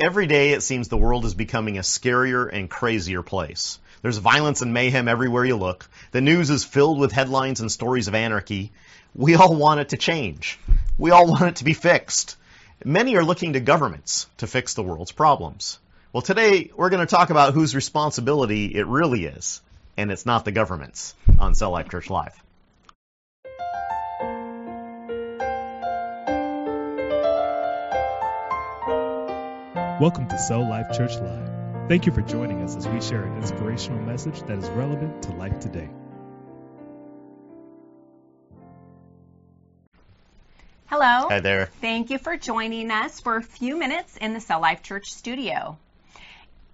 Every day it seems the world is becoming a scarier and crazier place. There's violence and mayhem everywhere you look. The news is filled with headlines and stories of anarchy. We all want it to change. We all want it to be fixed. Many are looking to governments to fix the world's problems. Well, today we're going to talk about whose responsibility it really is, and it's not the government's on Cell Life Church Live. Welcome to Cell Life Church Live. Thank you for joining us as we share an inspirational message that is relevant to life today. Hello. Hi there. Thank you for joining us for a few minutes in the Cell Life Church studio.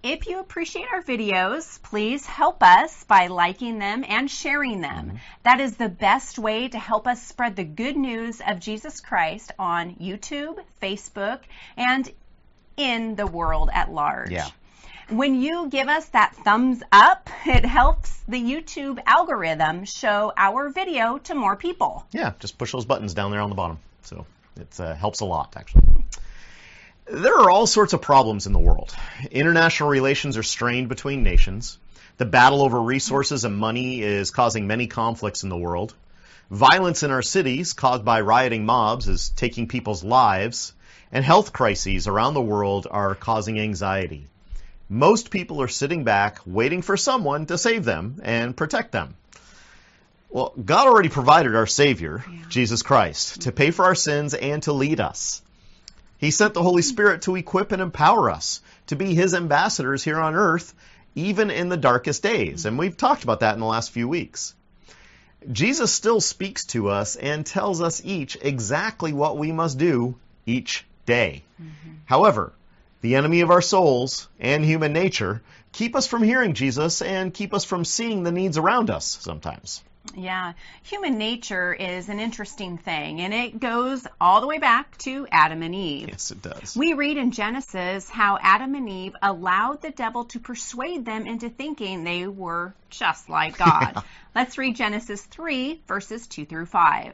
If you appreciate our videos, please help us by liking them and sharing them. Mm-hmm. That is the best way to help us spread the good news of Jesus Christ on YouTube, Facebook, and in the world at large. Yeah. When you give us that thumbs up, it helps the YouTube algorithm show our video to more people. Yeah, just push those buttons down there on the bottom. So it uh, helps a lot, actually. There are all sorts of problems in the world. International relations are strained between nations. The battle over resources and money is causing many conflicts in the world. Violence in our cities, caused by rioting mobs, is taking people's lives. And health crises around the world are causing anxiety. Most people are sitting back, waiting for someone to save them and protect them. Well, God already provided our Savior, Jesus Christ, to pay for our sins and to lead us. He sent the Holy Spirit to equip and empower us to be His ambassadors here on earth, even in the darkest days. And we've talked about that in the last few weeks. Jesus still speaks to us and tells us each exactly what we must do each day. However, the enemy of our souls and human nature keep us from hearing Jesus and keep us from seeing the needs around us sometimes. Yeah, human nature is an interesting thing, and it goes all the way back to Adam and Eve. Yes, it does. We read in Genesis how Adam and Eve allowed the devil to persuade them into thinking they were just like God. Let's read Genesis 3, verses 2 through 5.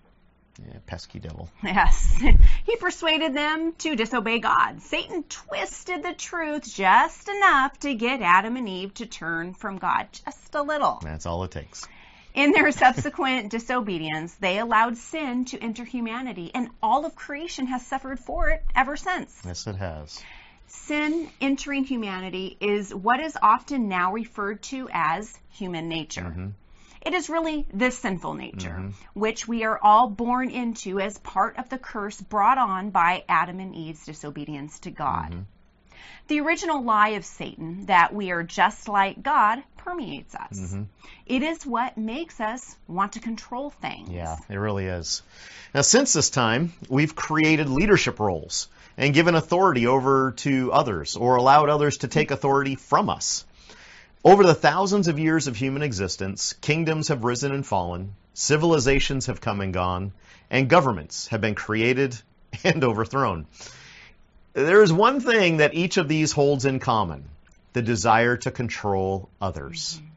Yeah, pesky devil. Yes. he persuaded them to disobey God. Satan twisted the truth just enough to get Adam and Eve to turn from God, just a little. That's all it takes. In their subsequent disobedience, they allowed sin to enter humanity, and all of creation has suffered for it ever since. Yes, it has. Sin entering humanity is what is often now referred to as human nature. Mm-hmm. It is really this sinful nature, mm-hmm. which we are all born into as part of the curse brought on by Adam and Eve's disobedience to God. Mm-hmm. The original lie of Satan that we are just like God permeates us. Mm-hmm. It is what makes us want to control things. Yeah, it really is. Now, since this time, we've created leadership roles and given authority over to others or allowed others to take authority from us. Over the thousands of years of human existence, kingdoms have risen and fallen, civilizations have come and gone, and governments have been created and overthrown. There is one thing that each of these holds in common the desire to control others. Mm-hmm.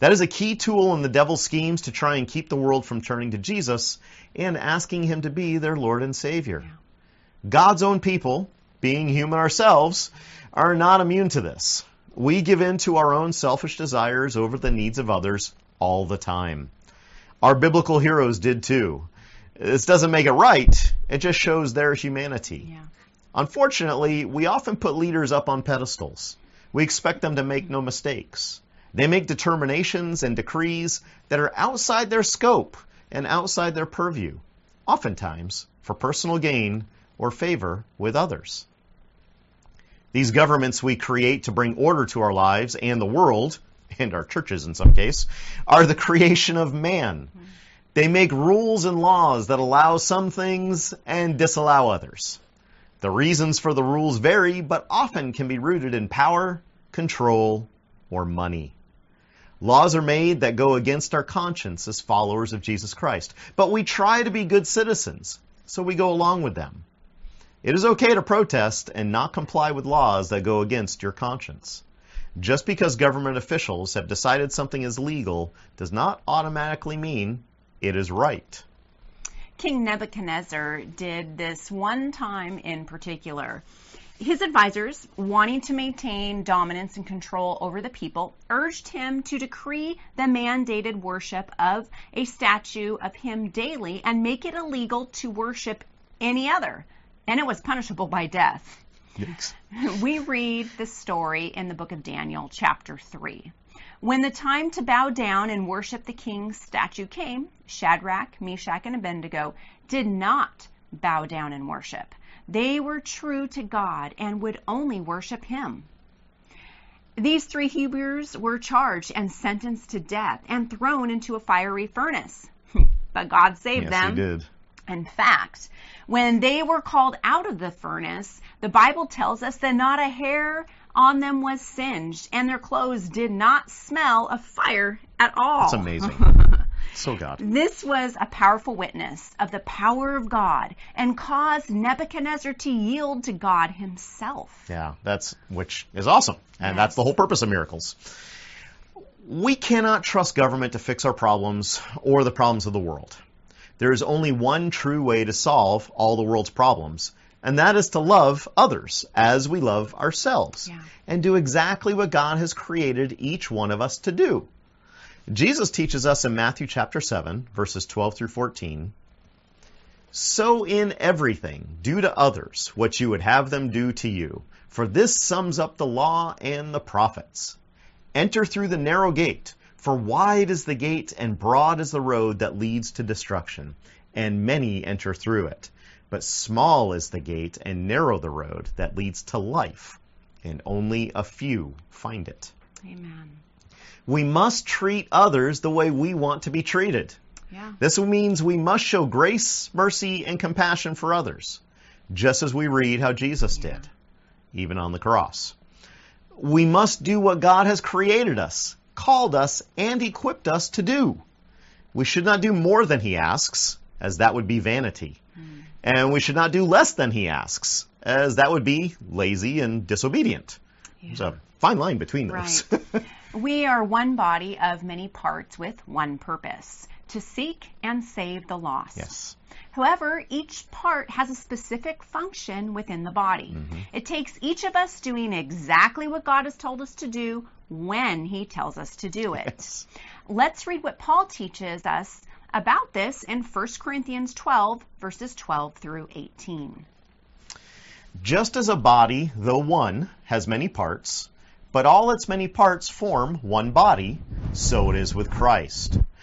That is a key tool in the devil's schemes to try and keep the world from turning to Jesus and asking him to be their Lord and Savior. God's own people, being human ourselves, are not immune to this. We give in to our own selfish desires over the needs of others all the time. Our biblical heroes did too. This doesn't make it right, it just shows their humanity. Yeah. Unfortunately, we often put leaders up on pedestals. We expect them to make no mistakes. They make determinations and decrees that are outside their scope and outside their purview, oftentimes for personal gain or favor with others. These governments we create to bring order to our lives and the world, and our churches in some case, are the creation of man. They make rules and laws that allow some things and disallow others. The reasons for the rules vary, but often can be rooted in power, control, or money. Laws are made that go against our conscience as followers of Jesus Christ, but we try to be good citizens, so we go along with them. It is okay to protest and not comply with laws that go against your conscience. Just because government officials have decided something is legal does not automatically mean it is right. King Nebuchadnezzar did this one time in particular. His advisors, wanting to maintain dominance and control over the people, urged him to decree the mandated worship of a statue of him daily and make it illegal to worship any other. And it was punishable by death. Yikes. We read the story in the book of Daniel, chapter 3. When the time to bow down and worship the king's statue came, Shadrach, Meshach, and Abednego did not bow down and worship. They were true to God and would only worship him. These three Hebrews were charged and sentenced to death and thrown into a fiery furnace. but God saved Yes, them. he did. In fact, when they were called out of the furnace, the Bible tells us that not a hair on them was singed, and their clothes did not smell of fire at all. That's amazing. so God. This was a powerful witness of the power of God and caused Nebuchadnezzar to yield to God himself. Yeah, that's which is awesome. And that's the whole purpose of miracles. We cannot trust government to fix our problems or the problems of the world. There is only one true way to solve all the world's problems, and that is to love others as we love ourselves Yeah. and do exactly what God has created each one of us to do. Jesus teaches us in Matthew chapter 7, verses 12 through 14. So in everything, do to others what you would have them do to you, for this sums up the law and the prophets. Enter through the narrow gate, for wide is the gate and broad is the road that leads to destruction, and many enter through it. But small is the gate and narrow the road that leads to life, and only a few find it. Amen. We must treat others the way we want to be treated. Yeah. This means we must show grace, mercy, and compassion for others, just as we read how Jesus did, even on the cross. We must do what God has created us, called us, and equipped us to do. We should not do more than He asks, as that would be vanity. Hmm. And we should not do less than He asks, as that would be lazy and disobedient. There's a fine line between those. Right. we are one body of many parts with one purpose to seek and save the lost. yes. However, each part has a specific function within the body. Mm-hmm. It takes each of us doing exactly what God has told us to do when He tells us to do it. Yes. Let's read what Paul teaches us about this in 1 Corinthians 12, verses 12 through 18. Just as a body, though one, has many parts, but all its many parts form one body, so it is with Christ.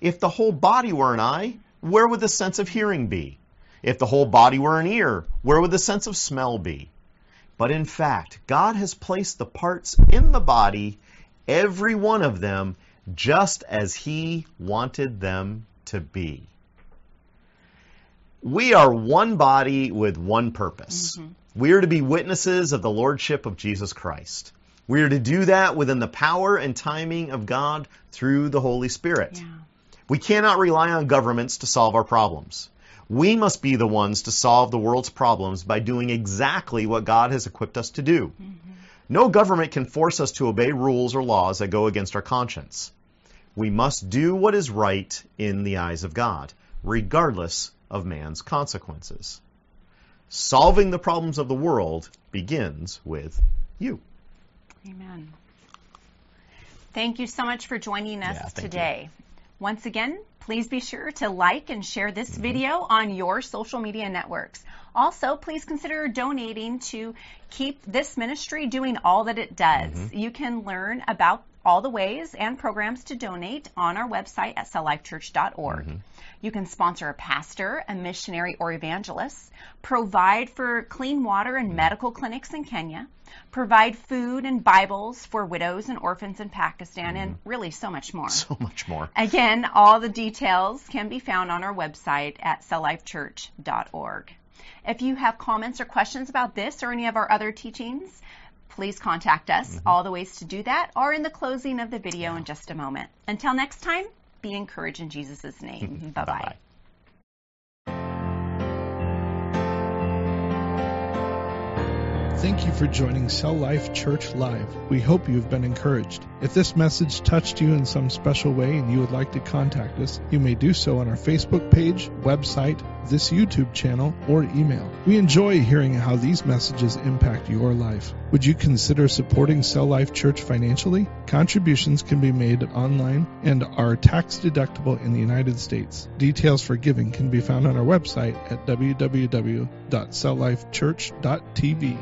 If the whole body were an eye, where would the sense of hearing be? If the whole body were an ear, where would the sense of smell be? But in fact, God has placed the parts in the body, every one of them, just as He wanted them to be. We are one body with one purpose. Mm-hmm. We are to be witnesses of the Lordship of Jesus Christ. We are to do that within the power and timing of God through the Holy Spirit. Yeah. We cannot rely on governments to solve our problems. We must be the ones to solve the world's problems by doing exactly what God has equipped us to do. Mm-hmm. No government can force us to obey rules or laws that go against our conscience. We must do what is right in the eyes of God, regardless of man's consequences. Solving the problems of the world begins with you. Amen. Thank you so much for joining us Yeah, thank you. Once again, please be sure to like and share this mm-hmm. video on your social media networks. Also, please consider donating to keep this ministry doing all that it does. Mm-hmm. You can learn about all the ways and programs to donate on our website at celllifechurch.org. Mm-hmm. You can sponsor a pastor, a missionary, or evangelist, provide for clean water and mm-hmm. medical clinics in Kenya, provide food and Bibles for widows and orphans in Pakistan, and mm-hmm. really so much more. So much more. Again, all the details can be found on our website at celllifechurch.org. If you have comments or questions about this or any of our other teachings, please contact us. Mm-hmm. All the ways to do that are in the closing of the video in just a moment. Until next time, be encouraged in Jesus' name. bye bye. Bye-bye. Thank you for joining Cell Life Church Live. We hope you've been encouraged. If this message touched you in some special way and you would like to contact us, you may do so on our Facebook page, website, this YouTube channel, or email. We enjoy hearing how these messages impact your life. Would you consider supporting Cell Life Church financially? Contributions can be made online and are tax deductible in the United States. Details for giving can be found on our website at www.celllifechurch.tv.